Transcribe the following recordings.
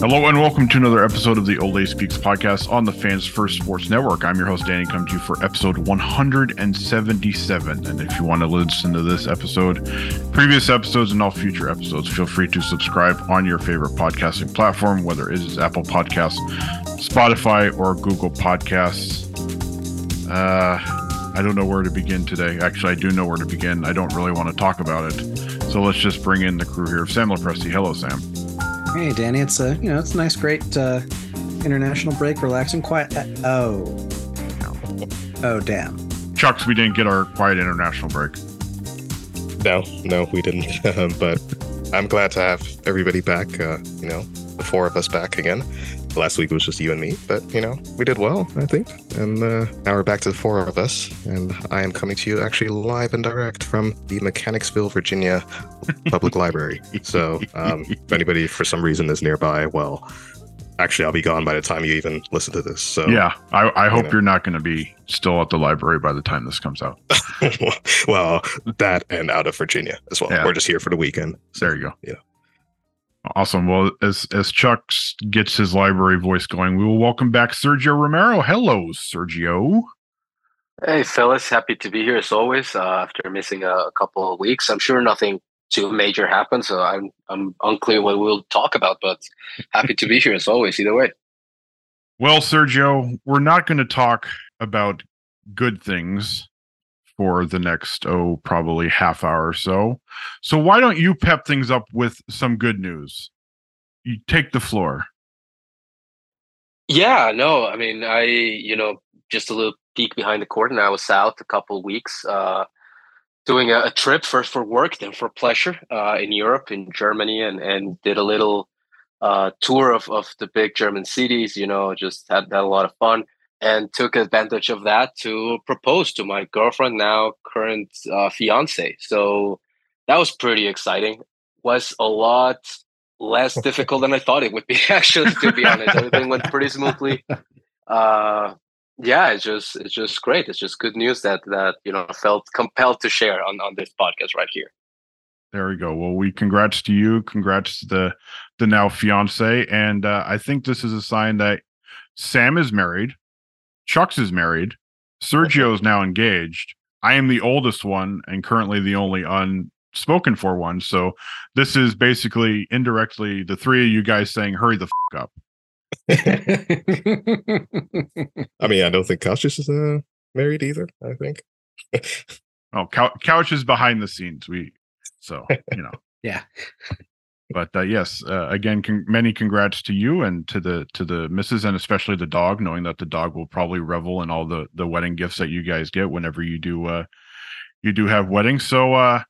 Hello and welcome to another episode of the Ole Speaks podcast on the Fans First Sports Network. I'm your host Danny, come to you for episode 177. And if you want to listen to this episode, previous episodes, and all future episodes, feel free to subscribe on your favorite podcasting platform, whether it is Apple Podcasts, Spotify, or Google Podcasts. Uh, I don't know where to begin today. Actually, I do know where to begin. I don't really want to talk about it. So let's just bring in the crew here. Sam Lopresti. Hello, Sam. Hey, Danny. It's a you know it's a nice, great uh, international break, relaxing, quiet. Uh, oh, oh, damn. Chucks, we didn't get our quiet international break. No, no, we didn't. but I'm glad to have everybody back. Uh, you know, the four of us back again. Last week was just you and me, but you know, we did well, I think. And uh, now we're back to the four of us, and I am coming to you actually live and direct from the Mechanicsville, Virginia Public Library. So, um, if anybody for some reason is nearby, well, actually, I'll be gone by the time you even listen to this. So, yeah, I, I hope know. you're not going to be still at the library by the time this comes out. well, that and out of Virginia as well. Yeah. We're just here for the weekend. So, there you go. Yeah. Awesome. Well, as as Chuck gets his library voice going, we will welcome back Sergio Romero. Hello, Sergio. Hey, Phyllis. Happy to be here as always. Uh, after missing a, a, couple of weeks, I'm sure nothing too major happened, so I'm I'm unclear what we'll talk about, but happy to be here as always. Either way. Well, Sergio, we're not going to talk about good things for the next oh probably half hour or so. So why don't you pep things up with some good news? You take the floor. Yeah, no, I mean, I you know just a little peek behind the curtain. I was south a couple weeks, uh, doing a, a, trip first for work, then for pleasure uh, in Europe, in Germany, and and did a little uh, tour of of the big German cities. You know, just had, had a lot of fun and took advantage of that to propose to my girlfriend, now current uh, fiance. So that was pretty exciting. Was a lot less difficult than I thought it would be. Actually, to be honest, everything went pretty smoothly. Uh, yeah, it's just it's just great. It's just good news that that you know felt compelled to share on on this podcast right here. There we go. Well, we congrats to you. Congrats to the the now fiance, and uh, I think this is a sign that Sam is married Chucks is married. Sergio is now engaged. I am the oldest one and currently the only unspoken for one. So this is basically indirectly the three of you guys saying, "Hurry the f- up." I mean, I don't think Cautious is uh, married either. I think. oh, Cou- Couch is behind the scenes. We so you know. yeah. But uh, yes, uh, again, con- many congrats to you and to the to the missus and especially the dog, knowing that the dog will probably revel in all the the wedding gifts that you guys get whenever you do uh you do have weddings. So uh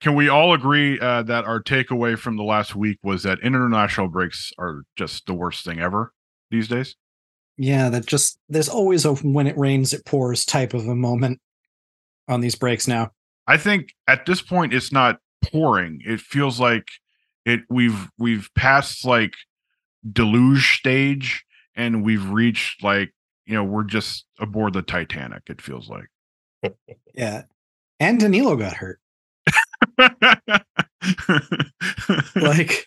can we all agree uh, that our takeaway from the last week was that international breaks are just the worst thing ever these days? Yeah, that just there's always a when it rains it pours type of a moment on these breaks now. I think at this point it's not pouring. It feels like it we've we've passed like deluge stage and we've reached like you know we're just aboard the Titanic. It feels like. Yeah, and Danilo got hurt. like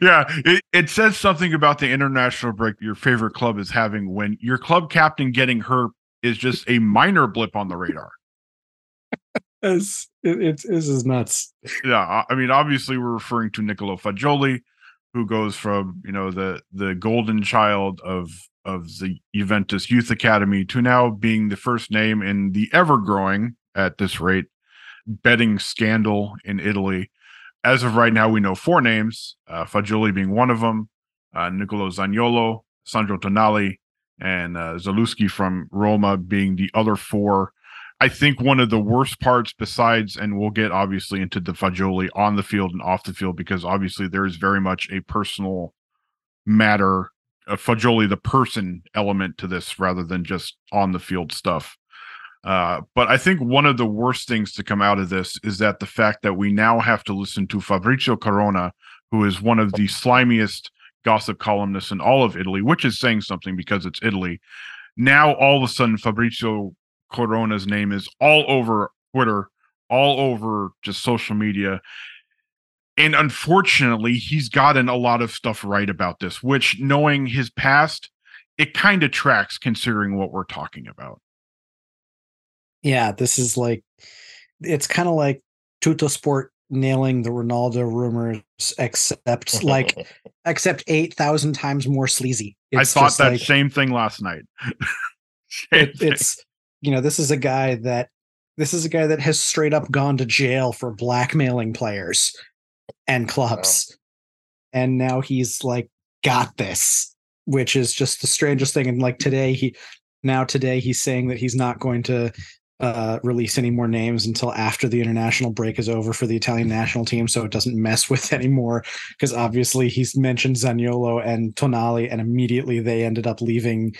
yeah it, it says something about the international break your favorite club is having when your club captain getting hurt is just a minor blip on the radar it's it, it's this is nuts yeah i mean obviously we're referring to nicolo fagioli who goes from you know the the golden child of of the juventus youth academy to now being the first name in the ever growing at this rate betting scandal in italy as of right now, we know four names, uh, Fagioli being one of them, uh, Zaniolo, Sandro Tonali, and uh, from Roma being the other four. I think one of the worst parts, besides, and we'll get obviously into the Fagioli on the field and off the field, because obviously there is very much a personal matter, a Fagioli, the person element to this rather than just on the field stuff. Uh, but I think one of the worst things to come out of this is that the fact that we now have to listen to Fabrizio Corona, who is one of the slimiest gossip columnists in all of Italy, which is saying something because it's Italy. Now, all of a sudden, Fabrizio Corona's name is all over Twitter, all over just social media. And unfortunately, he's gotten a lot of stuff right about this, which knowing his past, it kind of tracks considering what we're talking about yeah, this is like it's kind of like Tuttosport nailing the Ronaldo rumors, except like except eight thousand times more sleazy. It's I thought that like, same thing last night. it, it's you know this is a guy that this is a guy that has straight up gone to jail for blackmailing players and clubs, wow. and now he's like got this, which is just the strangest thing. And like today he now today he's saying that he's not going to uh, release any more names until after the international break is over for the Italian national team, so it doesn't mess with anymore. Because obviously he's mentioned Zaniolo and Tonali, and immediately they ended up leaving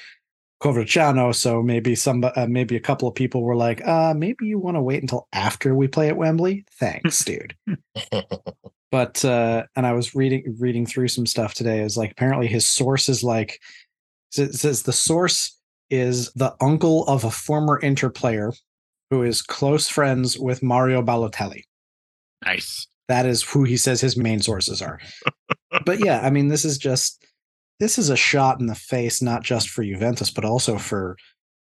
Coverciano. So maybe some, uh, maybe a couple of people were like, uh, maybe you want to wait until after we play at Wembley. Thanks, dude. but uh, and I was reading reading through some stuff today. Is like apparently his source is like it says the source is the uncle of a former Inter player who is close friends with Mario Balotelli. Nice. That is who he says his main sources are. but yeah, I mean, this is just this is a shot in the face, not just for Juventus, but also for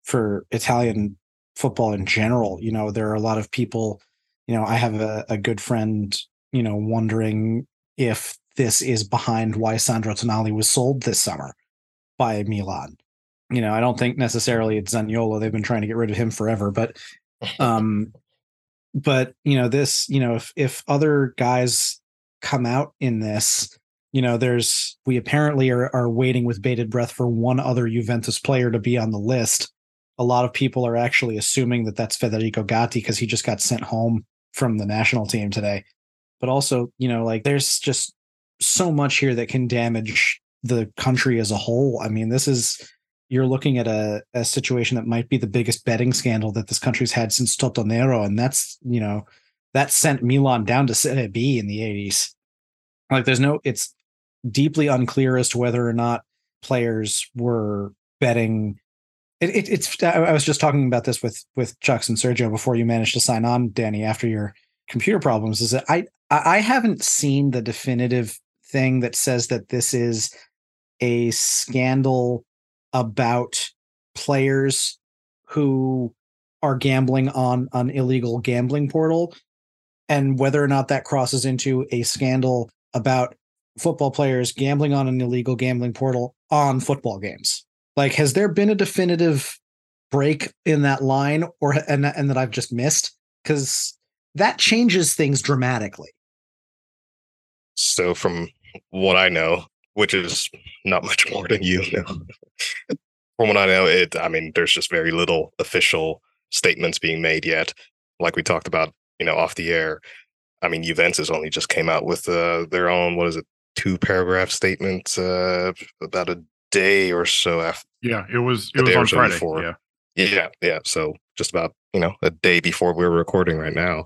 for Italian football in general. You know, there are a lot of people. You know, I have a, a good friend. You know, wondering if this is behind why Sandro Tonali was sold this summer by Milan. You know, I don't think necessarily it's Zaniolo. They've been trying to get rid of him forever, but um, but you know, this, you know, if if other guys come out in this, you know, there's we apparently are are waiting with bated breath for one other Juventus player to be on the list. A lot of people are actually assuming that that's Federico Gatti because he just got sent home from the national team today. But also, you know, like there's just so much here that can damage the country as a whole. I mean, this is you're looking at a, a situation that might be the biggest betting scandal that this country's had since Totonero. And that's, you know, that sent Milan down to Serie B in the 80s. Like there's no, it's deeply unclear as to whether or not players were betting. It, it, it's, I was just talking about this with, with Chucks and Sergio before you managed to sign on, Danny, after your computer problems is that I, I haven't seen the definitive thing that says that this is a scandal about players who are gambling on an illegal gambling portal and whether or not that crosses into a scandal about football players gambling on an illegal gambling portal on football games. Like, has there been a definitive break in that line, or and and that I've just missed? Because that changes things dramatically. So, from what I know, which is not much more than you know, from what I know, it. I mean, there's just very little official statements being made yet. Like we talked about, you know, off the air. I mean, Juventus only just came out with uh, their own what is it, two paragraph statement uh, about a day or so after. Yeah, it was it was on Friday. Before. Yeah, yeah, yeah. So just about you know a day before we're recording right now.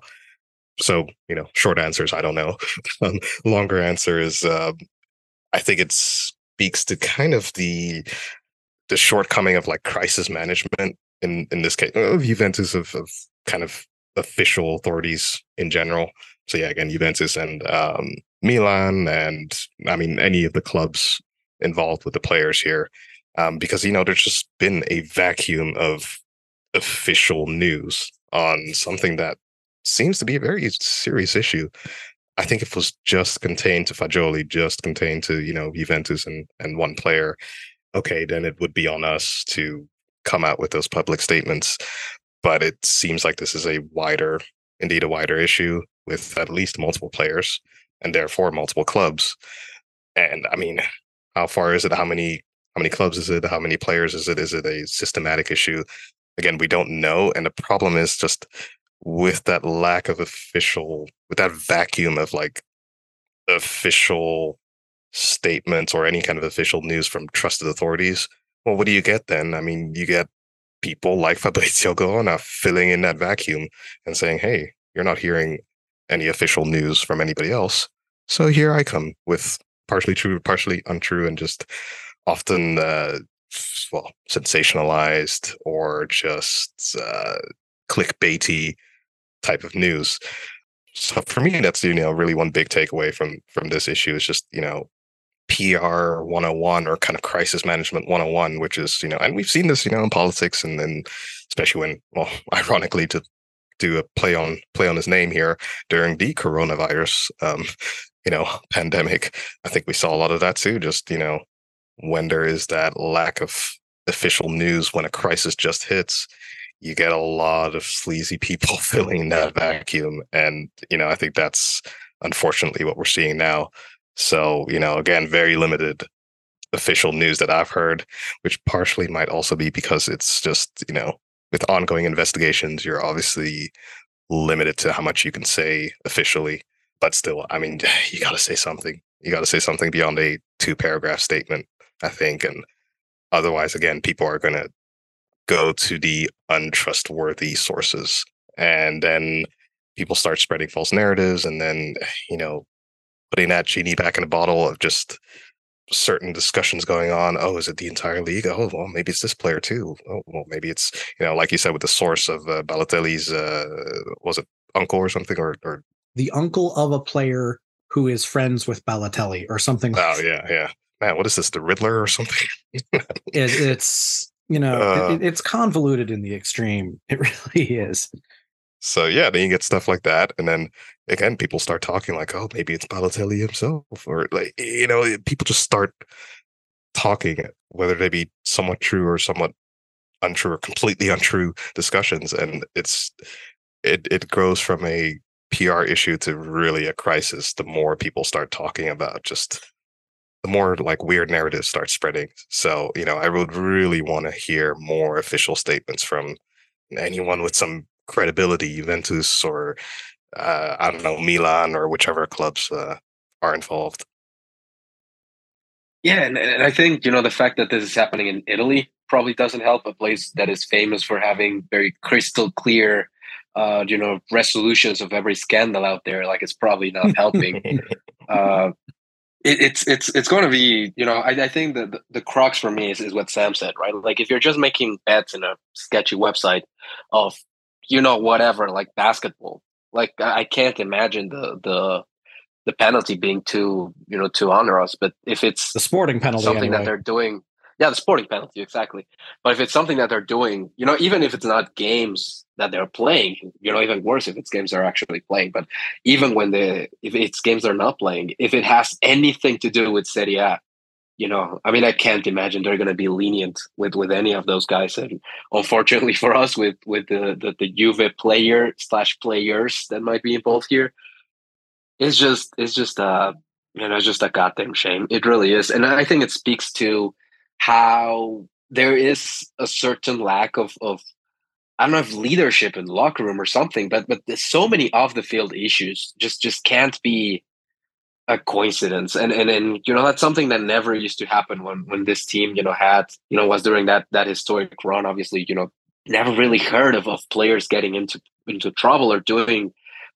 So you know, short answer is I don't know. um, longer answer is uh, I think it speaks to kind of the the shortcoming of like crisis management in in this case of Juventus of, of kind of official authorities in general. So yeah, again, Juventus and um, Milan, and I mean any of the clubs involved with the players here, um, because you know there's just been a vacuum of official news on something that seems to be a very serious issue. I think if it was just contained to Fagioli, just contained to you know Juventus and and one player, okay, then it would be on us to come out with those public statements. But it seems like this is a wider, indeed a wider issue with at least multiple players and therefore multiple clubs. And I mean, how far is it? How many how many clubs is it? How many players is it? Is it a systematic issue? Again, we don't know. And the problem is just with that lack of official, with that vacuum of like official statements or any kind of official news from trusted authorities. Well, what do you get then? I mean, you get people like Fabrizio Corona filling in that vacuum and saying, hey, you're not hearing any official news from anybody else. So here I come with partially true, partially untrue, and just often, uh, well, sensationalized or just uh, clickbaity type of news. So for me, that's you know really one big takeaway from from this issue is just you know PR 101 or kind of crisis management 101, which is, you know, and we've seen this, you know, in politics and then especially when, well, ironically to do a play on play on his name here during the coronavirus um, you know, pandemic. I think we saw a lot of that too. Just, you know, when there is that lack of official news when a crisis just hits, you get a lot of sleazy people filling that vacuum. And, you know, I think that's unfortunately what we're seeing now. So, you know, again, very limited official news that I've heard, which partially might also be because it's just, you know, with ongoing investigations, you're obviously limited to how much you can say officially. But still, I mean, you got to say something. You got to say something beyond a two paragraph statement, I think. And otherwise, again, people are going to go to the untrustworthy sources. And then people start spreading false narratives. And then, you know, putting that genie back in a bottle of just certain discussions going on. Oh, is it the entire league? Oh, well, maybe it's this player too. Oh, well, maybe it's you know, like you said, with the source of uh, Balotelli's, uh, was it uncle or something, or or the uncle of a player who is friends with Balotelli or something. Oh like yeah, yeah. Man, what is this? The Riddler or something? it, it's you know, uh, it, it's convoluted in the extreme. It really is. So yeah, then you get stuff like that, and then again, people start talking like, "Oh, maybe it's Balotelli himself," or like you know, people just start talking, whether they be somewhat true or somewhat untrue or completely untrue discussions, and it's it it grows from a PR issue to really a crisis. The more people start talking about just the more like weird narratives start spreading. So, you know, I would really want to hear more official statements from anyone with some credibility, Juventus or uh, I don't know, Milan or whichever clubs uh, are involved. Yeah, and, and I think you know the fact that this is happening in Italy probably doesn't help. A place that is famous for having very crystal clear, uh, you know, resolutions of every scandal out there. Like it's probably not helping. uh, it, it's it's it's going to be you know I, I think that the, the crux for me is, is what Sam said right. Like if you're just making bets in a sketchy website of you know whatever like basketball like I can't imagine the the the penalty being too you know too onerous. But if it's the sporting penalty, something anyway. that they're doing, yeah, the sporting penalty exactly. But if it's something that they're doing, you know, even if it's not games that they're playing, you know, even worse if it's games they're actually playing. But even when the if it's games they're not playing, if it has anything to do with Serie A, you know, I mean, I can't imagine they're going to be lenient with with any of those guys. And unfortunately for us, with with the the, the Juve player slash players that might be involved here, it's just it's just uh you know it's just a goddamn shame. It really is, and I think it speaks to how there is a certain lack of of I don't know if leadership in the locker room or something, but but there's so many off the field issues just just can't be a coincidence. And and and you know that's something that never used to happen when when this team you know had you know was during that that historic run. Obviously you know never really heard of, of players getting into into trouble or doing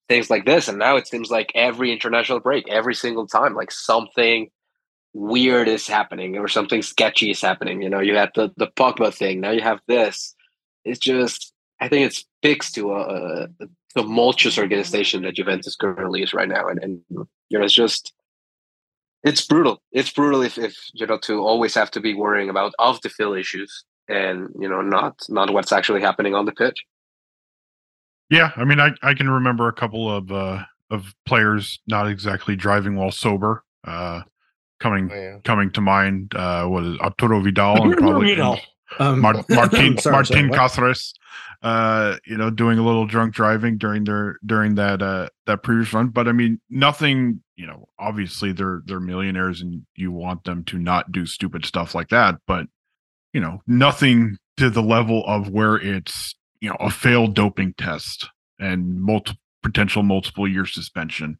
things like this. And now it seems like every international break every single time like something weird is happening or something sketchy is happening. You know you had the the Pogba thing. Now you have this. It's just i think it speaks to a, a tumultuous organization that Juventus currently is right now and, and you know, it's just it's brutal. It's brutal if, if you know to always have to be worrying about off the field issues and you know not not what's actually happening on the pitch. Yeah, I mean, I I can remember a couple of uh of players not exactly driving while sober. Uh, coming oh, yeah. coming to mind uh what is Arturo Vidal and probably Vidal. Um, Mar- Martin sorry, Martin sorry, Cáceres uh, you know, doing a little drunk driving during their during that uh that previous run. But I mean, nothing. You know, obviously they're they're millionaires, and you want them to not do stupid stuff like that. But you know, nothing to the level of where it's you know a failed doping test and multiple potential multiple year suspension,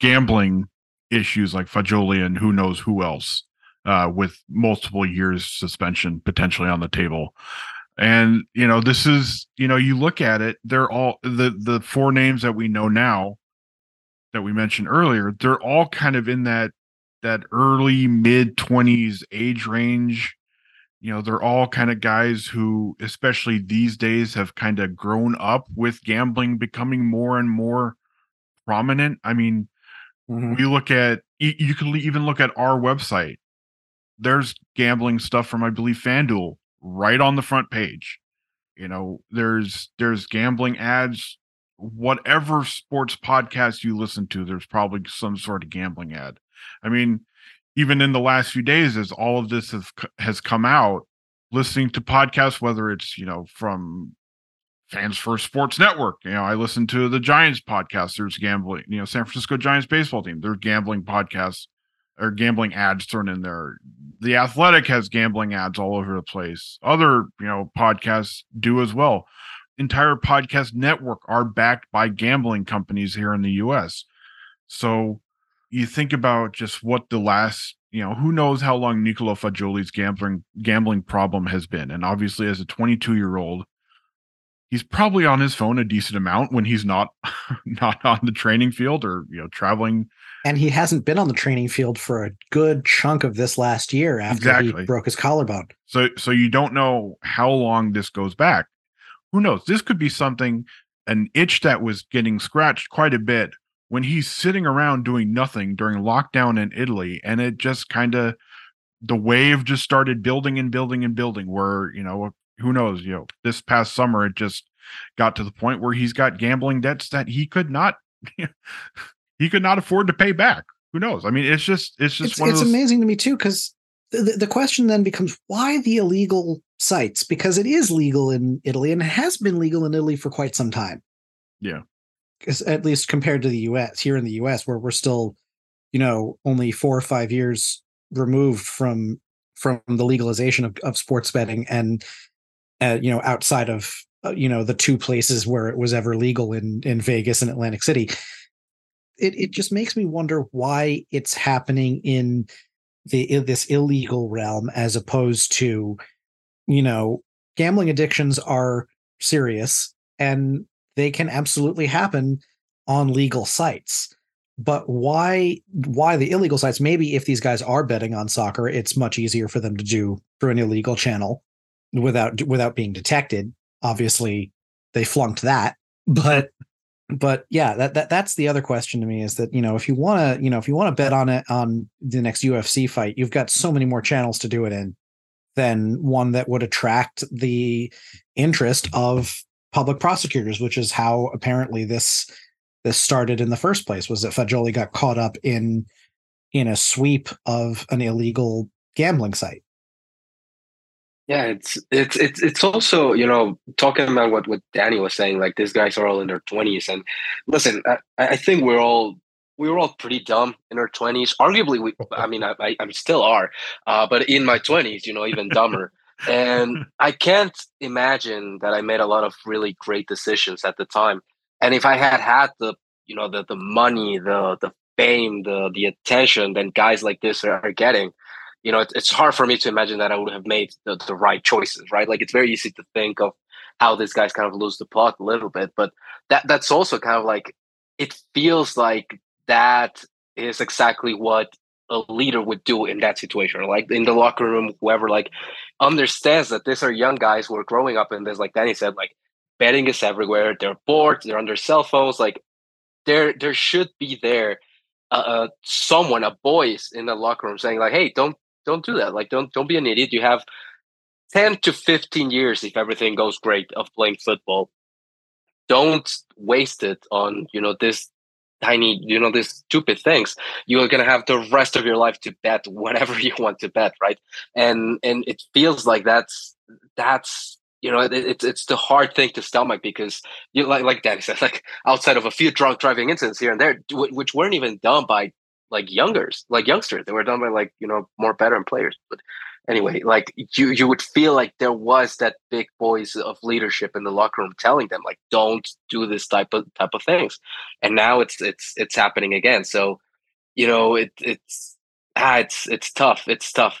gambling issues like Fagioli and who knows who else uh, with multiple years suspension potentially on the table. And you know, this is you know, you look at it, they're all the the four names that we know now that we mentioned earlier, they're all kind of in that that early mid 20s age range. You know, they're all kind of guys who, especially these days, have kind of grown up with gambling becoming more and more prominent. I mean, mm-hmm. we look at you can even look at our website. There's gambling stuff from I believe FanDuel right on the front page. You know, there's there's gambling ads. Whatever sports podcast you listen to, there's probably some sort of gambling ad. I mean, even in the last few days, as all of this has has come out, listening to podcasts, whether it's you know from Fans First Sports Network, you know, I listen to the Giants podcast. There's gambling, you know, San Francisco Giants baseball team. There's gambling podcasts or gambling ads thrown in there. The Athletic has gambling ads all over the place. Other, you know, podcasts do as well. Entire podcast network are backed by gambling companies here in the US. So you think about just what the last, you know, who knows how long Nicolo Fagioli's gambling gambling problem has been. And obviously as a 22 year old, he's probably on his phone a decent amount when he's not not on the training field or you know traveling. And he hasn't been on the training field for a good chunk of this last year after exactly. he broke his collarbone. So so you don't know how long this goes back. Who knows? This could be something an itch that was getting scratched quite a bit when he's sitting around doing nothing during lockdown in Italy and it just kind of the wave just started building and building and building where you know who knows, you know, this past summer it just got to the point where he's got gambling debts that he could not he could not afford to pay back. Who knows? I mean, it's just it's just it's, it's those... amazing to me too because the, the question then becomes why the illegal sites because it is legal in Italy and it has been legal in Italy for quite some time. Yeah. At least compared to the US, here in the US where we're still, you know, only 4 or 5 years removed from from the legalization of, of sports betting and uh, you know, outside of uh, you know the two places where it was ever legal in in Vegas and Atlantic City. It it just makes me wonder why it's happening in the this illegal realm as opposed to, you know, gambling addictions are serious and they can absolutely happen on legal sites but why why the illegal sites maybe if these guys are betting on soccer it's much easier for them to do through an illegal channel without without being detected. Obviously, they flunked that, but but yeah, that, that that's the other question to me is that you know if you want to you know if you want to bet on it on the next UFC fight, you've got so many more channels to do it in than one that would attract the interest of public prosecutors, which is how apparently this this started in the first place. Was that Fagioli got caught up in in a sweep of an illegal gambling site? Yeah, it's it's it's it's also you know talking about what what Danny was saying. Like these guys are all in their twenties, and listen, I, I think we're all we were all pretty dumb in our twenties. Arguably, we I mean, I I, still are, uh, but in my twenties, you know, even dumber. and I can't imagine that I made a lot of really great decisions at the time. And if I had had the you know the the money, the the fame, the the attention that guys like this are getting, you know, it, it's hard for me to imagine that I would have made the, the right choices, right? Like it's very easy to think of how these guys kind of lose the plot a little bit, but that that's also kind of like it feels like that is exactly what a leader would do in that situation. Like in the locker room, whoever like understands that these are young guys who are growing up in this, like Danny said, like betting is everywhere. They're bored. They're on their cell phones. Like there, there should be there uh, uh, someone, a voice in the locker room saying like, "Hey, don't don't do that. Like, don't don't be an idiot. You have ten to fifteen years if everything goes great of playing football. Don't waste it on you know this tiny you know these stupid things. You're gonna have the rest of your life to bet whatever you want to bet, right? And and it feels like that's that's you know it, it's it's the hard thing to stomach because you like like Danny said like outside of a few drunk driving incidents here and there which weren't even done by like youngers, like youngsters. They were done by like you know more veteran players. But anyway, like you you would feel like there was that big voice of leadership in the locker room telling them like don't do this type of type of things. And now it's it's it's happening again. So you know it it's ah it's it's tough. It's tough.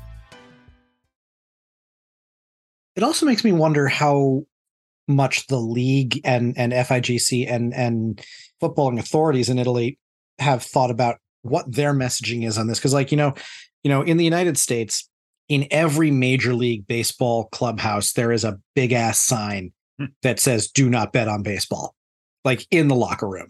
It also makes me wonder how much the league and and FIGC and and footballing authorities in Italy have thought about what their messaging is on this. Because like you know you know in the United States in every major league baseball clubhouse there is a big ass sign hmm. that says do not bet on baseball like in the locker room.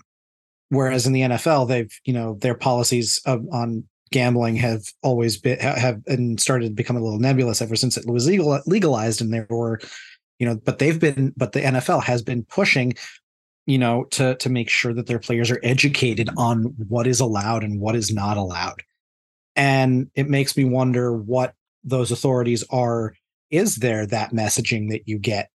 Whereas in the NFL they've you know their policies of, on gambling have always been have and started to become a little nebulous ever since it was legal, legalized and there were you know but they've been but the NFL has been pushing you know to to make sure that their players are educated on what is allowed and what is not allowed. And it makes me wonder what those authorities are. Is there that messaging that you get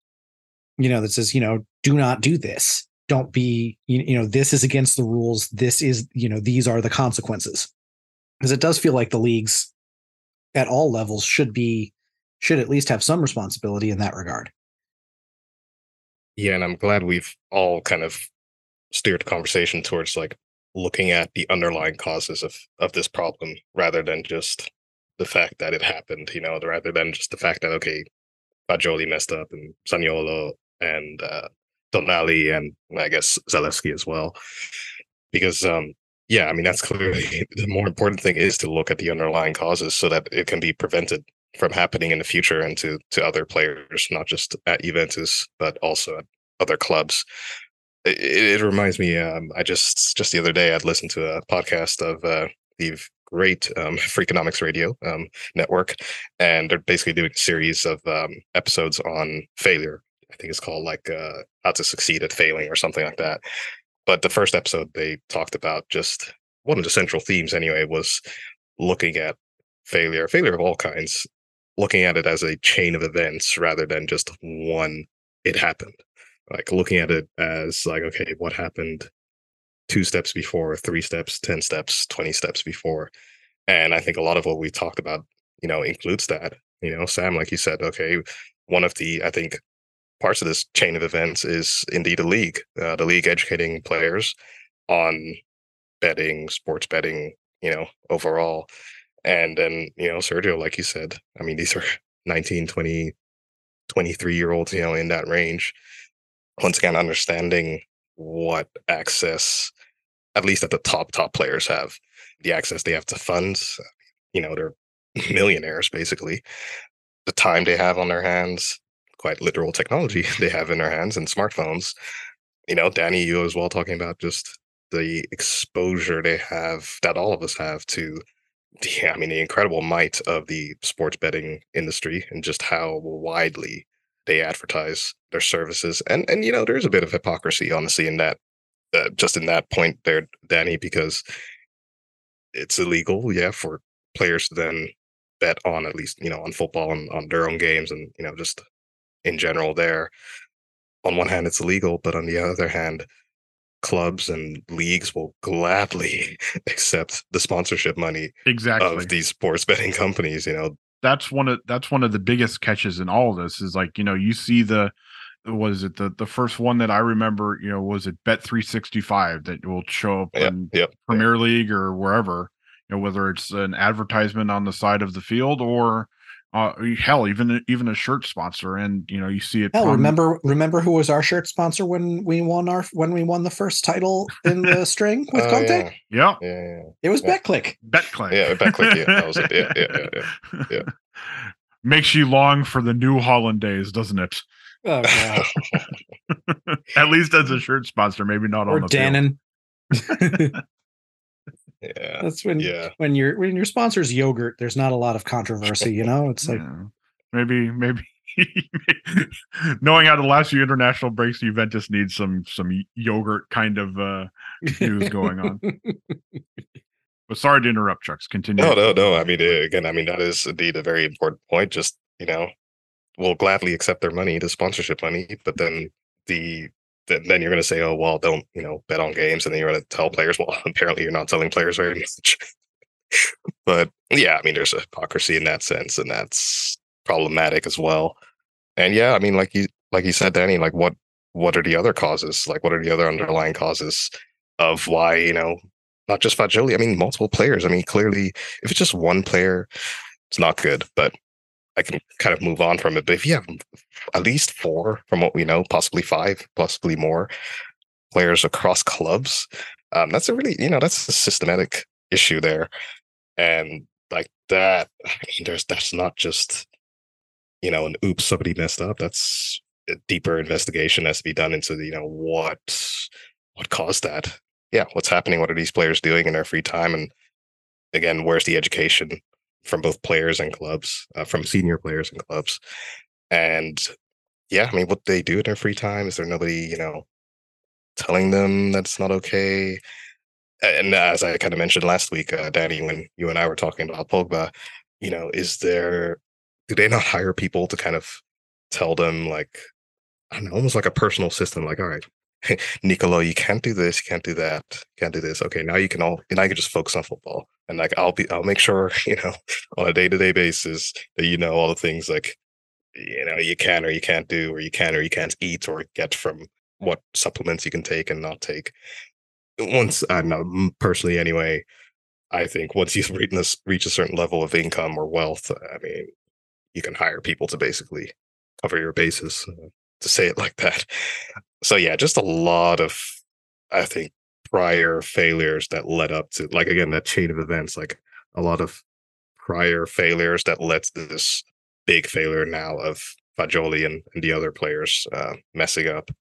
you know that says you know do not do this. Don't be you, you know this is against the rules. This is you know these are the consequences because it does feel like the leagues at all levels should be should at least have some responsibility in that regard Yeah, and I'm glad we've all kind of steered the conversation towards like looking at the underlying causes of of this problem rather than just the fact that it happened, you know, rather than just the fact that okay, Fagioli messed up and Zaniolo and uh Tonali and I guess Zalewski as well. Because um yeah, I mean that's clearly the more important thing is to look at the underlying causes so that it can be prevented from happening in the future and to to other players, not just at Juventus, but also at other clubs. It, it reminds me. Um, I just just the other day I'd listened to a podcast of uh, the great um, Freakonomics Radio um, network, and they're basically doing a series of um, episodes on failure. I think it's called like uh, how to succeed at failing or something like that. But the first episode they talked about just one of the central themes anyway was looking at failure, failure of all kinds, looking at it as a chain of events rather than just one it happened. Like looking at it as like okay what happened two steps before three steps 10 steps 20 steps before. And i think a lot of what we talked about you know includes that you know sam like you said okay one of the i think parts of this chain of events is indeed a league uh, the league educating players on betting sports betting you know overall. And then you know sergio like you said i mean these are 19 20 23 year olds you know in that range. Once again understanding what access at least at the top top players have the access they have to funds you know they're millionaires basically. The time they have on their hands quite literal technology they have in their hands and smartphones. You know danny you as well talking about just the exposure they have that all of us have to the, I mean the incredible might of the sports betting industry and just how widely they advertise their services. And and you know there's a bit of hypocrisy honestly in that uh, just in that point there Danny because it's illegal yeah for players to then bet on at least you know on football and on their own games and you know just in general there. On one hand it's illegal but on the other hand clubs and leagues will gladly accept the sponsorship money exactly. of these sports betting companies you know. That's one of that's one of the biggest catches in all of this is like you know you see the was it the the first one that I remember you know was it Bet three sixty five that will show up yep, in yep, Premier. League or wherever you know whether it's an advertisement on the side of the field or uh, hell, even even a shirt sponsor, and you know you see it. Hell, remember remember who was our shirt sponsor when we won our when we won the first title in the string with Oh, Conte? Yeah. yeah, yeah, It was yeah. Betclic. Betclic. Yeah, Betclic. Yeah, that was it. Yeah, yeah, yeah, yeah. yeah. Makes you long for the New Holland days, doesn't it? Oh god. At least as a shirt sponsor, maybe not or on the field. Dannon. Yeah. That's when Yeah. when your when your sponsor's yogurt, there's not a lot of controversy, you know? It's like Yeah. maybe maybe knowing how the last few international breaks Juventus needs some some yogurt kind of uh news going on. But sorry to interrupt, Chucks. Continue. No, no, no. I mean, uh, again, I mean that is indeed a very important point. Just you know, we'll gladly accept their money, the sponsorship money, but then the then, you're going to say, oh well, don't you know bet on games, and then you're going to tell players, well, apparently you're not telling players very much. but yeah, I mean, there's a hypocrisy in that sense, and that's problematic as well. And yeah, I mean, like you like you said, Danny, like what what are the other causes? Like what are the other underlying causes of why you know not just Fagioli, I mean multiple players. I mean, clearly, if it's just one player, it's not good. But I can kind of move on from it. But if you have at least four, from what we know, possibly five, possibly more players across clubs, um, that's a really, you know, that's a systematic issue there. And like that, I mean, there's that's not just, you know, an oops, somebody messed up. That's a deeper investigation has to be done into, you know, what what caused that. Yeah, what's happening? What are these players doing in their free time? And again, where's the education from both players and clubs, uh, from senior players and clubs? And yeah, I mean, what they do in their free time? Is there nobody, you know, telling them that's not okay? And as I kind of mentioned last week, uh, Danny, when you and I were talking about Pogba, you know, is there, do they not hire people to kind of tell them, like, I don't know, almost like a personal system, like, all right, Nicolo, you can't do this, you can't do that, you can't do this. Okay, now you can all now you can just focus on football. And like I'll be I'll make sure, you know, on a day-to-day basis that you know all the things like you know you can or you can't do or you can or you can't eat or get from what supplements you can take and not take. Once I know personally anyway, I think once you reach this reach a certain level of income or wealth, I mean, you can hire people to basically cover your bases, uh, to say it like that. So yeah, just a lot of I think prior failures that led up to like again that chain of events, like a lot of prior failures that led to this big failure now of Fagioli and, and the other players uh, messing up.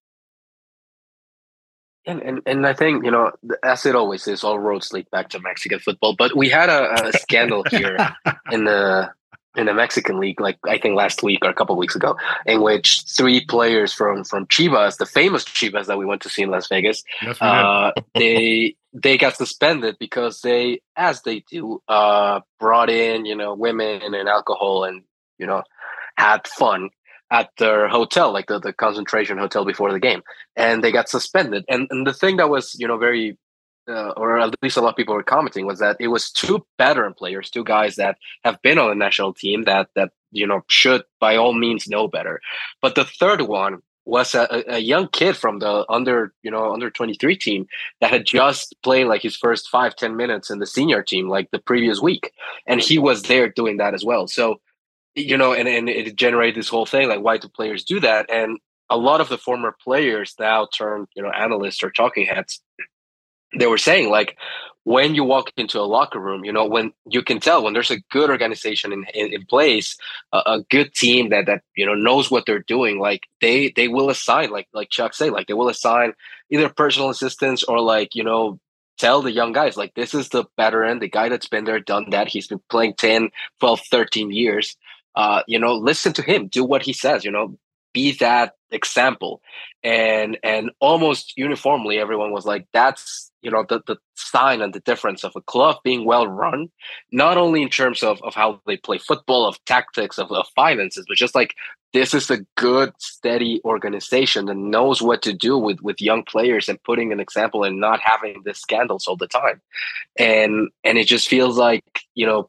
And, and and I think you know, as it always is, all roads lead back to Mexican football. But we had a, a scandal here in the in the Mexican league, like I think last week or a couple weeks ago, in which three players from from Chivas, the famous Chivas that we went to see in Las Vegas, Yes, uh, they they got suspended because they, as they do, uh, brought in you know women and alcohol and you know had fun at their hotel, like the, the concentration hotel before the game, and they got suspended. And and the thing that was you know very uh, or at least a lot of people were commenting was that it was two veteran players, two guys that have been on the national team that that you know should by all means know better. But the third one was a, a young kid from the under you know under 23 team that had just played like his first five ten minutes in the senior team like the previous week. And he was there doing that as well. So you know and, and it generated this whole thing like why do players do that? And a lot of the former players now turn you know analysts or talking heads they were saying like when you walk into a locker room you know when you can tell when there's a good organization in, in, in place a, good team that that you know knows what they're doing like they they will assign like like chuck say like they will assign either personal assistants or like you know tell the young guys like this is the veteran the guy that's been there done that. He's been playing 10 12 13 years. Uh you know listen to him do what he says you know be that example. And and almost uniformly everyone was like that's you know the, the sign and the difference of a club being well run not only in terms of, of how they play football of tactics of, of finances but just like this is a good steady organization that knows what to do with with young players and putting an example and not having the scandals all the time. And and it just feels like you know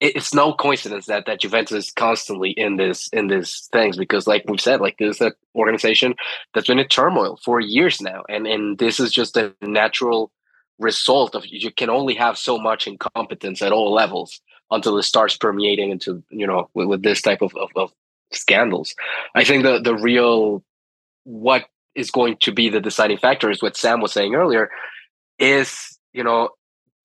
it's no coincidence that that Juventus is constantly in this in these things because, like we've said, like this is an organization that's been in turmoil for years now, and and this is just a natural result of you can only have so much incompetence at all levels until it starts permeating into you know with, with this type of, of, of scandals. I think the the real what is going to be the deciding factor is what Sam was saying earlier is you know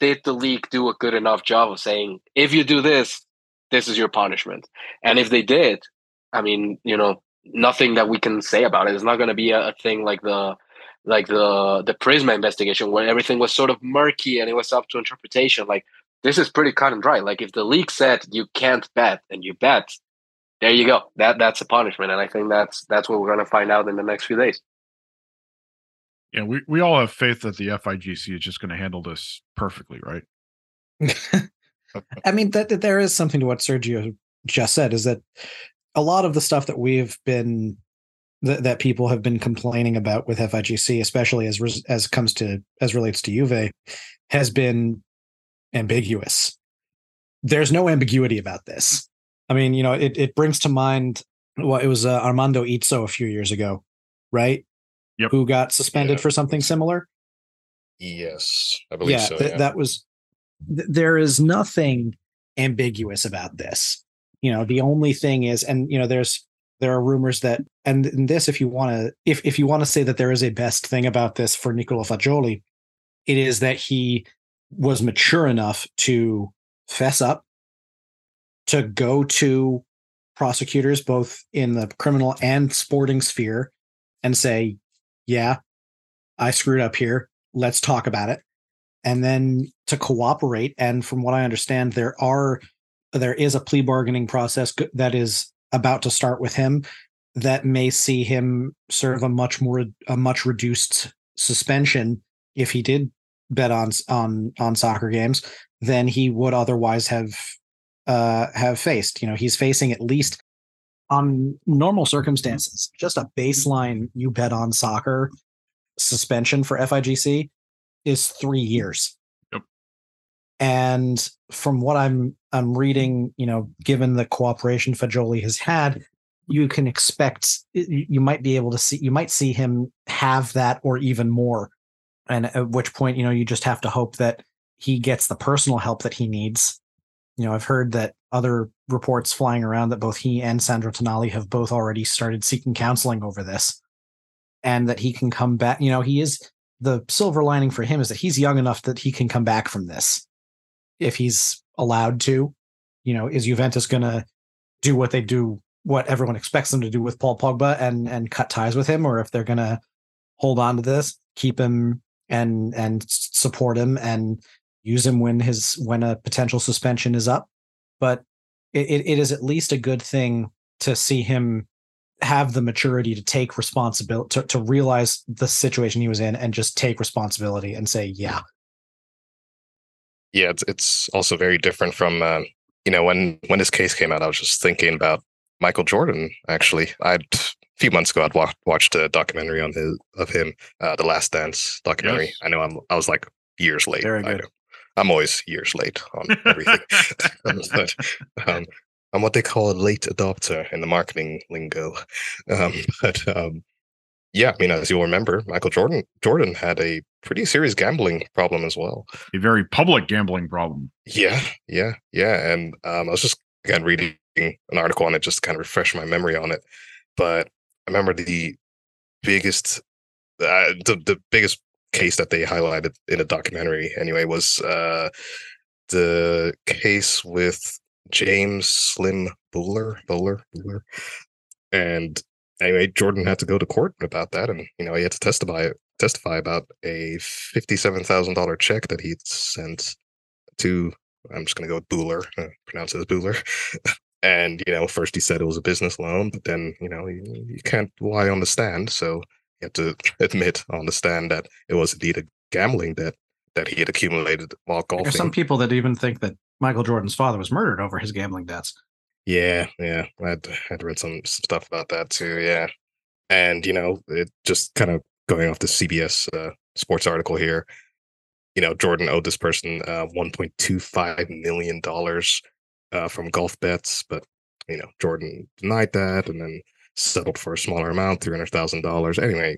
did the league do a good enough job of saying if you do this this is your punishment. And if they did i mean you know nothing that we can say about it. It's not going to be a, a, thing like the like the the prisma investigation where everything was sort of murky and it was up to interpretation. Like this is pretty cut and dry. Like if the league said you can't bet and you bet there you go. That that's a punishment. And i think that's that's what we're going to find out in the next few days yeah, we, we all have faith that the FIGC is just going to handle this perfectly, right? I mean, that, that there is something to what Sergio just said is that a lot of the stuff that we've been that, that people have been complaining about with FIGC, especially as as comes to as relates to Juve, has been ambiguous. There's no ambiguity about this. I mean, you know, it it brings to mind well, it was uh, Armando Izzo a few years ago, right? Yep. who got suspended yeah. for something similar. Yes, I believe yeah, so. Th- yeah. that was. Th- there is nothing ambiguous about this. You know, the only thing is, and you know, there's there are rumors that, and, and this, if you want to, if if you want to say that there is a best thing about this for Nicola Fagioli, it is that he was mature enough to fess up, to go to prosecutors both in the criminal and sporting sphere and say, yeah, I screwed up here. Let's talk about it. And then to cooperate. And from what I understand, there are there is a plea bargaining process that is about to start with him that may see him serve a much more a much reduced suspension if he did bet on on on soccer games than he would otherwise have uh have faced you know he's facing at least on normal circumstances, just a baseline you bet on soccer suspension for FIGC is three years. Yep. And from what I'm I'm reading, you know, given the cooperation Fagioli has had, you can expect you might be able to see you might see him have that or even more. And at which point, you know, you just have to hope that he gets the personal help that he needs. You know, I've heard that other reports flying around that both he and Sandro Tonali have both already started seeking counseling over this and that he can come back. You know, he is the silver lining for him is that he's young enough that he can come back from this if he's allowed to. You know, is Juventus going to do what they do, what everyone expects them to do with Paul Pogba and and cut ties with him, or if they're going to hold on to this, keep him and and support him and use him when his when a potential suspension is up but it, it is at least a good thing to see him have the maturity to take responsibility to, to realize the situation he was in and just take responsibility and say yeah yeah it's, it's also very different from um, you know, when when this case came out, I was just thinking about Michael Jordan. Actually, I'd a few months ago I'd wa- watched a documentary on his of him, uh, the Last Dance documentary. Yes. I know I'm I was like years late. Very I good. I'm always years late on everything. but um, I'm what they call a late adopter in the marketing lingo. Um, but um, yeah, I mean, as you'll remember, Michael Jordan Jordan had a pretty serious gambling problem as well. A very public gambling problem. Yeah, yeah, yeah. And um, I was just again reading an article on it just to kind of refresh my memory on it. But I remember the biggest, uh, the the biggest case that they highlighted in a documentary anyway was uh, the case with James Slim Bowler, Bowler, Bowler, and anyway, Jordan had to go to court about that, and you know he had to testify testify about a fifty-seven thousand dollar check that he'd sent to. I'm just gonna go with Booler, uh, pronounce it as Booler. and you know, first he said it was a business loan, but then you know you, you can't lie on the stand, so have to admit on the that it was indeed a gambling debt that he had accumulated while golfing. There's some people that even think that Michael Jordan's father was murdered over his gambling debts. Yeah, yeah. I'd I'd read some stuff about that too. Yeah, and you know, it just kind of going off the CBS uh, sports article here. You know, Jordan owed this person uh, 1.25 million dollars uh, from golf bets, but you know, Jordan denied that and then settled for a smaller amount, three hundred thousand dollars. Anyway,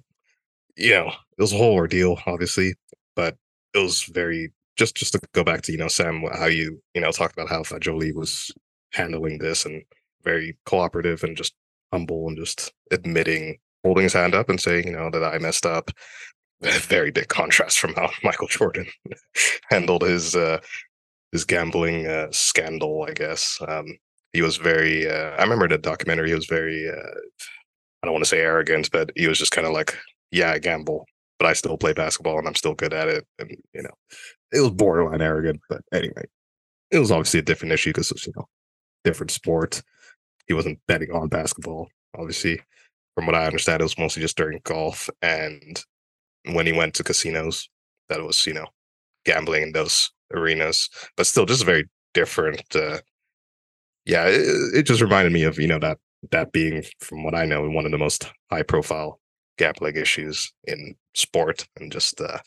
you know, it was a whole ordeal, obviously, but it was very just just to go back to you know Sam, how you you know talked about how Fagioli was handling this and very cooperative and just humble and just admitting holding his hand up and saying you know that I messed up. Very big contrast from how Michael Jordan handled his uh, his gambling uh, scandal, I guess. Um, he was very. Uh, I remember the documentary. He was very. Uh, I don't want to say arrogant, but he was just kind of like, "Yeah, I gamble, but I still play basketball and I'm still good at it." And you know, it was borderline arrogant, but anyway, it was obviously a different issue because it was, you know, different sport. He wasn't betting on basketball, obviously. From what I understand, it was mostly just during golf and when he went to casinos, that was you know, gambling in those arenas, but still just very different. Uh, yeah, it, it just reminded me of you know that that being from what I know one of the most high profile gap leg issues in sport, and just uh,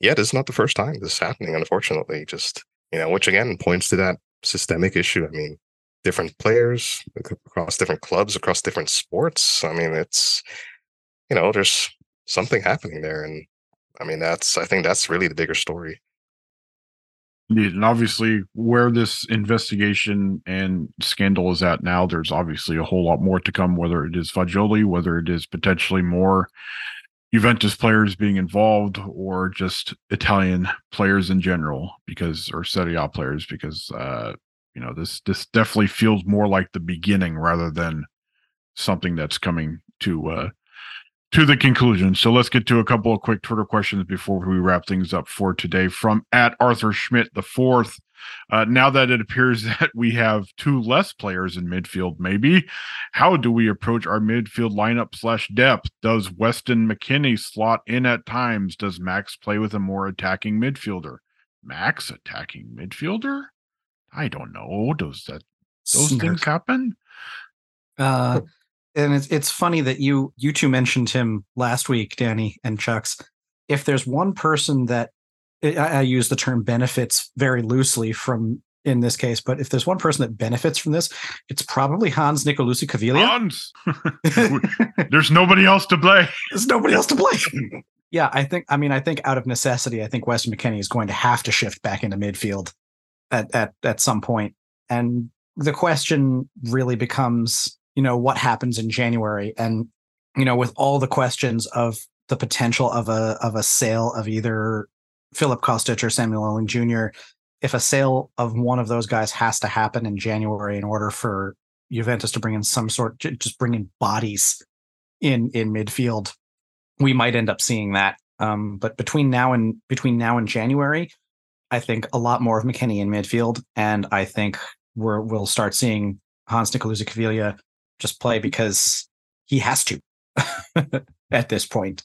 yeah, this is not the first time this is happening. Unfortunately, just you know, which again points to that systemic issue. I mean, different players across different clubs, across different sports. I mean, it's you know, there's something happening there, and I mean, that's I think that's really the bigger story. And obviously, where this investigation and scandal is at now, there's obviously a whole lot more to come, whether it is Fagioli, whether it is potentially more Juventus players being involved, or just Italian players in general, because, or Serie A players, because, uh, you know, this, this definitely feels more like the beginning rather than something that's coming to, uh, to the conclusion. So let's get to a couple of quick Twitter questions before we wrap things up for today. From at Arthur Schmidt the fourth. Uh, now that it appears that we have two less players in midfield, maybe how do we approach our midfield lineup slash depth? Does Weston McKennie slot in at times? Does Max play with a more attacking midfielder? Max attacking midfielder? I don't know. Does that those Smirk. things happen? Uh, and it's it's funny that you you two mentioned him last week, Danny and Chucks. If there's one person that I, I use the term benefits very loosely from in this case, but if there's one person that benefits from this, it's probably Hans Nicolussi Caviglia. Hans, there's nobody else to play. There's nobody else to play. yeah, I think. I mean, I think out of necessity, I think Weston McKennie is going to have to shift back into midfield at at at some point. And the question really becomes, you know, what happens in January, and you know, with all the questions of the potential of a of a sale of either Filip Kostic or Samuel Iling Jr. If a sale of one of those guys has to happen in January in order for Juventus to bring in some sort, just bring in bodies in in midfield, we might end up seeing that. Um, but between now and between now and January, I think a lot more of McKennie in midfield, and I think we're we'll start seeing Hans Nicolussi Caviglia just play because he has to at this point.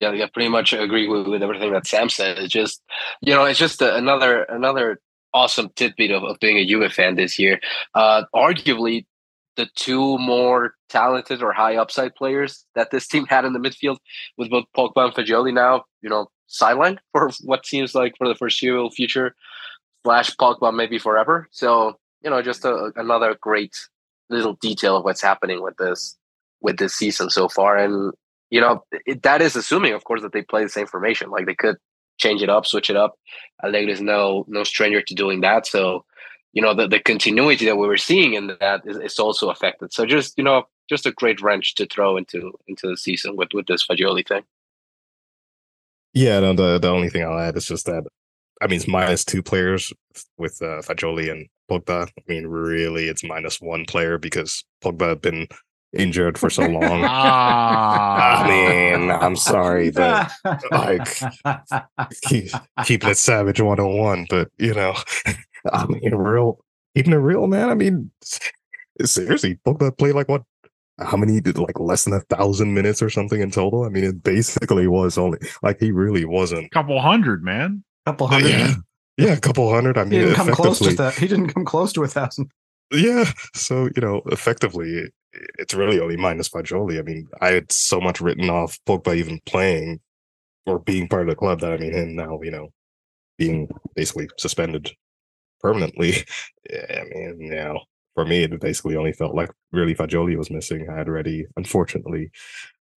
Yeah, yeah, pretty much agree with, with everything that Sam said. It's just, you know, it's just another another awesome tidbit of, of being a Juve fan this year. Uh, arguably, the two more talented or high upside players that this team had in the midfield, with both Pogba and Fagioli now, you know, sidelined for what seems like for the foreseeable future, slash Pogba maybe forever. So you know, just a, another great little detail of what's happening with this with this season so far, and you know, it, that is assuming, of course, that they play the same formation. Like they could change it up, switch it up. Allegri is no no stranger to doing that. So, you know, the, the continuity that we were seeing in that is, is also affected. So just, you know, just a great wrench to throw into into the season with, with this Fagioli thing. Yeah, no, the the only thing I'll add is just that I mean it's minus two players with uh, Fagioli and Pogba. I mean, really it's minus one player because Pogba had been injured for so long. Ah. I mean, I'm sorry, but like keep, keeping it savage 101, but you know, I mean, real keeping it real, man. I mean, seriously, Pogba played like what? How many did like less than a thousand minutes or something in total? I mean, it basically was only like he really wasn't. Couple hundred, man. A Couple hundred. Yeah, yeah, a couple hundred. I mean, He didn't come close to that. He didn't come close to a thousand. Yeah. So, you know, effectively, it's really only minus Fagioli. I mean, I had so much written off Pogba even playing or being part of the club that I mean, him now, you know, being basically suspended permanently. Yeah, I mean, you know, for me, it basically only felt like really Fagioli was missing. I had already, unfortunately,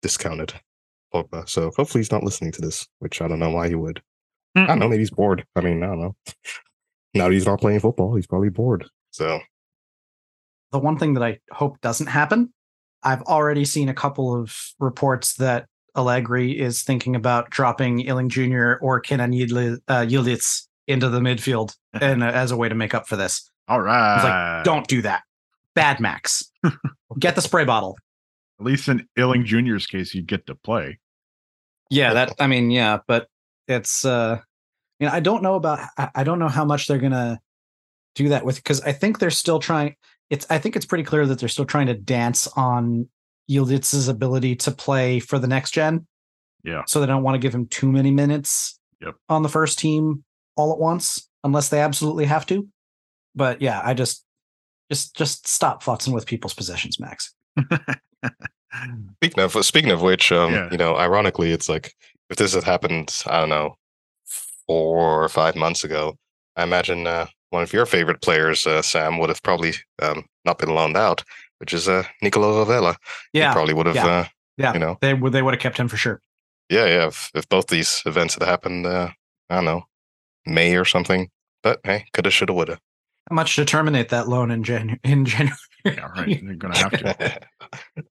discounted Pogba. So hopefully he's not listening to this, which I don't know why he would. I don't know. Maybe he's bored. I mean, I don't know. Now that he's not playing football, he's probably bored. So the one thing that I hope doesn't happen, I've already seen a couple of reports that Allegri is thinking about dropping Iling Jr. or Kenan Yildiz uh, into the midfield and uh, as a way to make up for this. All right. like, don't do that. Bad Max. Get the spray bottle. At least in Iling Jr.'s case, you get to play. Yeah, that I mean, yeah, but it's uh you know, I don't know about I I don't know how much they're gonna do that with because I think they're still trying it's I think it's pretty clear that they're still trying to dance on Yildiz's ability to play for the next gen. Yeah. So they don't want to give him too many minutes Yep. on the first team all at once, unless they absolutely have to. But yeah, I just just just stop futzing with people's possessions, Max. Speaking of speaking of which, um, Yeah. you know, ironically, it's like if this had happened, I don't know, four or five months ago, I imagine uh, one of your favorite players, uh, Sam, would have probably um, not been loaned out, which is uh, Nicolo Rovella. Yeah, he probably would have. yeah, Uh, Yeah. you know, They would they would have kept him for sure. yeah, yeah. If, if both these events had happened, uh, I don't know, May or something. But hey, coulda, shoulda, woulda. How much to terminate that loan in January in January? Yeah, right. You're gonna have to.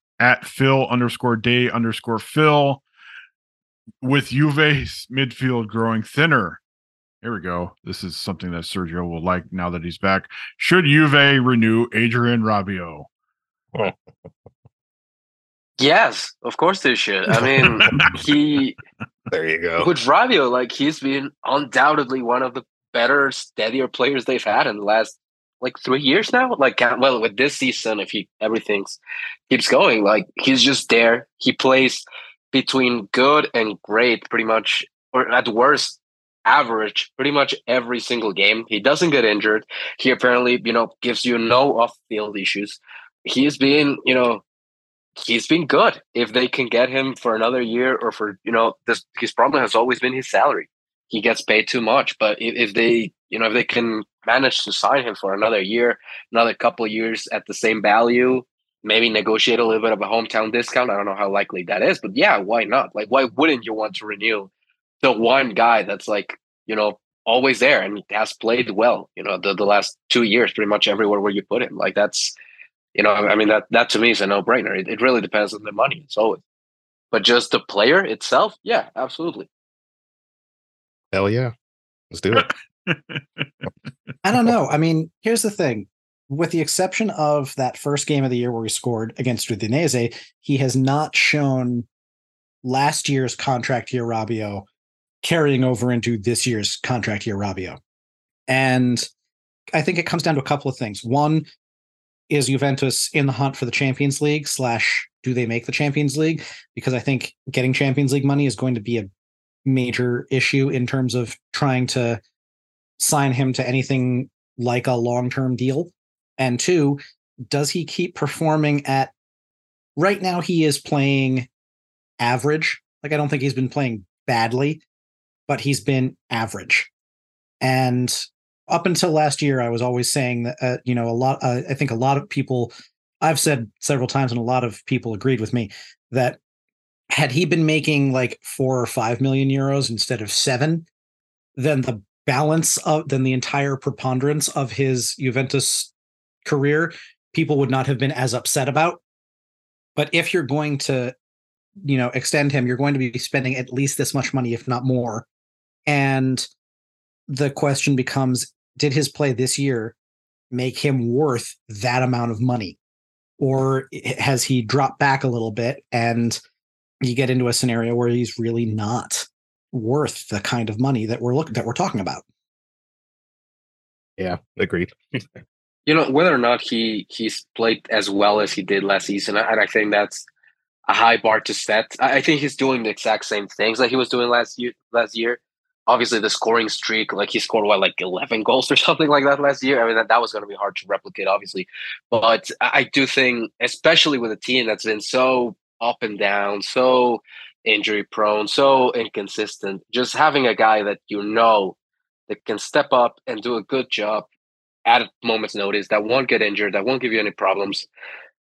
at Phil underscore day underscore Phil. With Juve's midfield growing thinner, here we go. This is something that Sergio will like now that he's back. Should Juve renew Adrien Rabiot? Yes, of course they should. I mean, he there you go. with Rabiot, like he's been undoubtedly one of the better, steadier players they've had in the last like three years now. Like, uh, well, with this season, if he everything's keeps going, like he's just there. He plays between good and great, pretty much, or at worst, average, pretty much every single game. He doesn't get injured. He apparently, you know, gives you no off-field issues. He's been, you know, he's been good. If they can get him for another year or for you know, this his problem has always been his salary. He gets paid too much, but if, if they you know if they can manage to sign him for another year, another couple years at the same value, maybe negotiate a little bit of a hometown discount. I don't know how likely that is, but yeah, why not? Like, why wouldn't you want to renew the one guy that's like you know always there and has played well? You know, the the last two years, pretty much everywhere where you put him. Like that's you know, I mean that that to me is a no brainer. It, it really depends on the money. It's always, but just the player itself, yeah, absolutely. Hell yeah, let's do it. I don't know. I mean, here's the thing. With the exception of that first game of the year where he scored against Udinese, he has not shown last year's contract year Rabiot carrying over into this year's contract year Rabiot. And I think it comes down to a couple of things. One, is Juventus in the hunt for the Champions League slash do they make the Champions League? Because I think getting Champions League money is going to be a major issue in terms of trying to sign him to anything like a long-term deal. And two, does he keep performing at right now he is playing average. Like I don't think he's been playing badly, but he's been average. And up until last year, I was always saying that, uh, you know, a lot, uh, I think a lot of people, I've said several times, and a lot of people agreed with me that had he been making like four or five million euros instead of seven, then the balance of, then the entire preponderance of his Juventus career, people would not have been as upset about. But if you're going to, you know, extend him, you're going to be spending at least this much money, if not more. And the question becomes did his play this year make him worth that amount of money? Or has he dropped back a little bit and you get into a scenario where he's really not worth the kind of money that we're looking that we're talking about? Yeah, agreed. you know, whether or not he he's played as well as he did last season, and I think that's a high bar to set. I think he's doing the exact same things that he was doing last year. Last year, obviously the scoring streak, like he scored what, like 11 goals or something like that last year. I mean, that, that was going to be hard to replicate, obviously. But I do think, especially with a team that's been so up and down, so injury prone, so inconsistent, just having a guy that you know that can step up and do a good job at a moment's notice, that won't get injured, that won't give you any problems.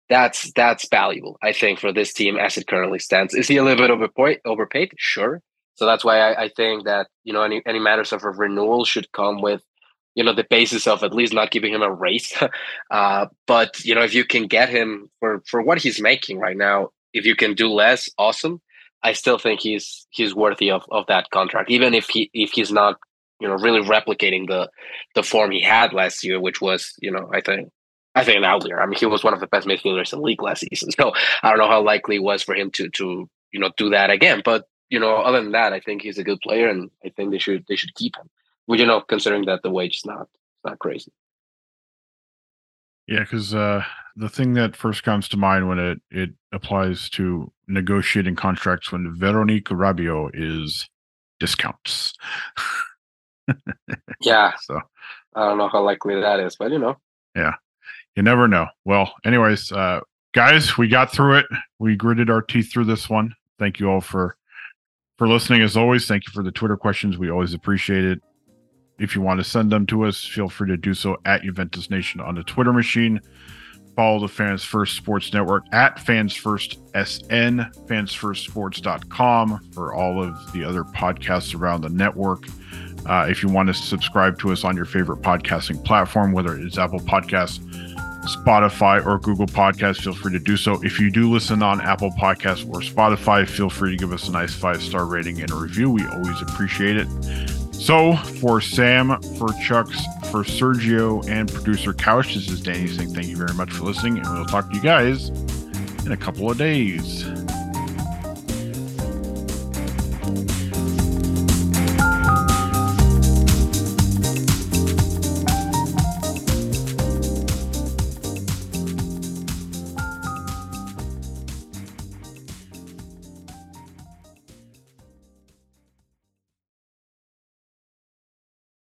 That's that's valuable, I think, for this team as it currently stands. Is he a little bit overpaid? Overpaid, sure, so that's why I, I think that you know any any matters of a renewal should come with you know the basis of at least not giving him a raise. uh, but you know if you can get him for for what he's making right now, if you can do less, awesome. I still think he's he's worthy of, of that contract, even if he if he's not you know really replicating the the form he had last year, which was you know I think I think an outlier. I mean, he was one of the best midfielders in the league last season, so I don't know how likely it was for him to to you know do that again. But you know, other than that, I think he's a good player, and I think they should they should keep him. Well, you know, considering that the wage is not not crazy. Yeah, because uh, the thing that first comes to mind when it it applies to negotiating contracts when Veronique Rabiot is discounts. yeah. So I don't know how likely that is, but you know. Yeah. You never know. Well, anyways, uh, guys, we got through it. We gritted our teeth through this one. Thank you all for for listening. As always, thank you for the Twitter questions. We always appreciate it. If you want to send them to us, feel free to do so at Juventus Nation on the Twitter machine. Follow the Fans First Sports Network at Fans First SN, fansfirstsports.com for all of the other podcasts around the network. Uh, if you want to subscribe to us on your favorite podcasting platform, whether it's Apple Podcasts, Spotify or Google Podcasts, feel free to do so. If you do listen on Apple Podcasts or Spotify, feel free to give us a nice five star rating and a review. We always appreciate it. So for Sam, for Chucks, for Sergio, and producer Couch, this is Danny saying thank you very much for listening, and we'll talk to you guys in a couple of days.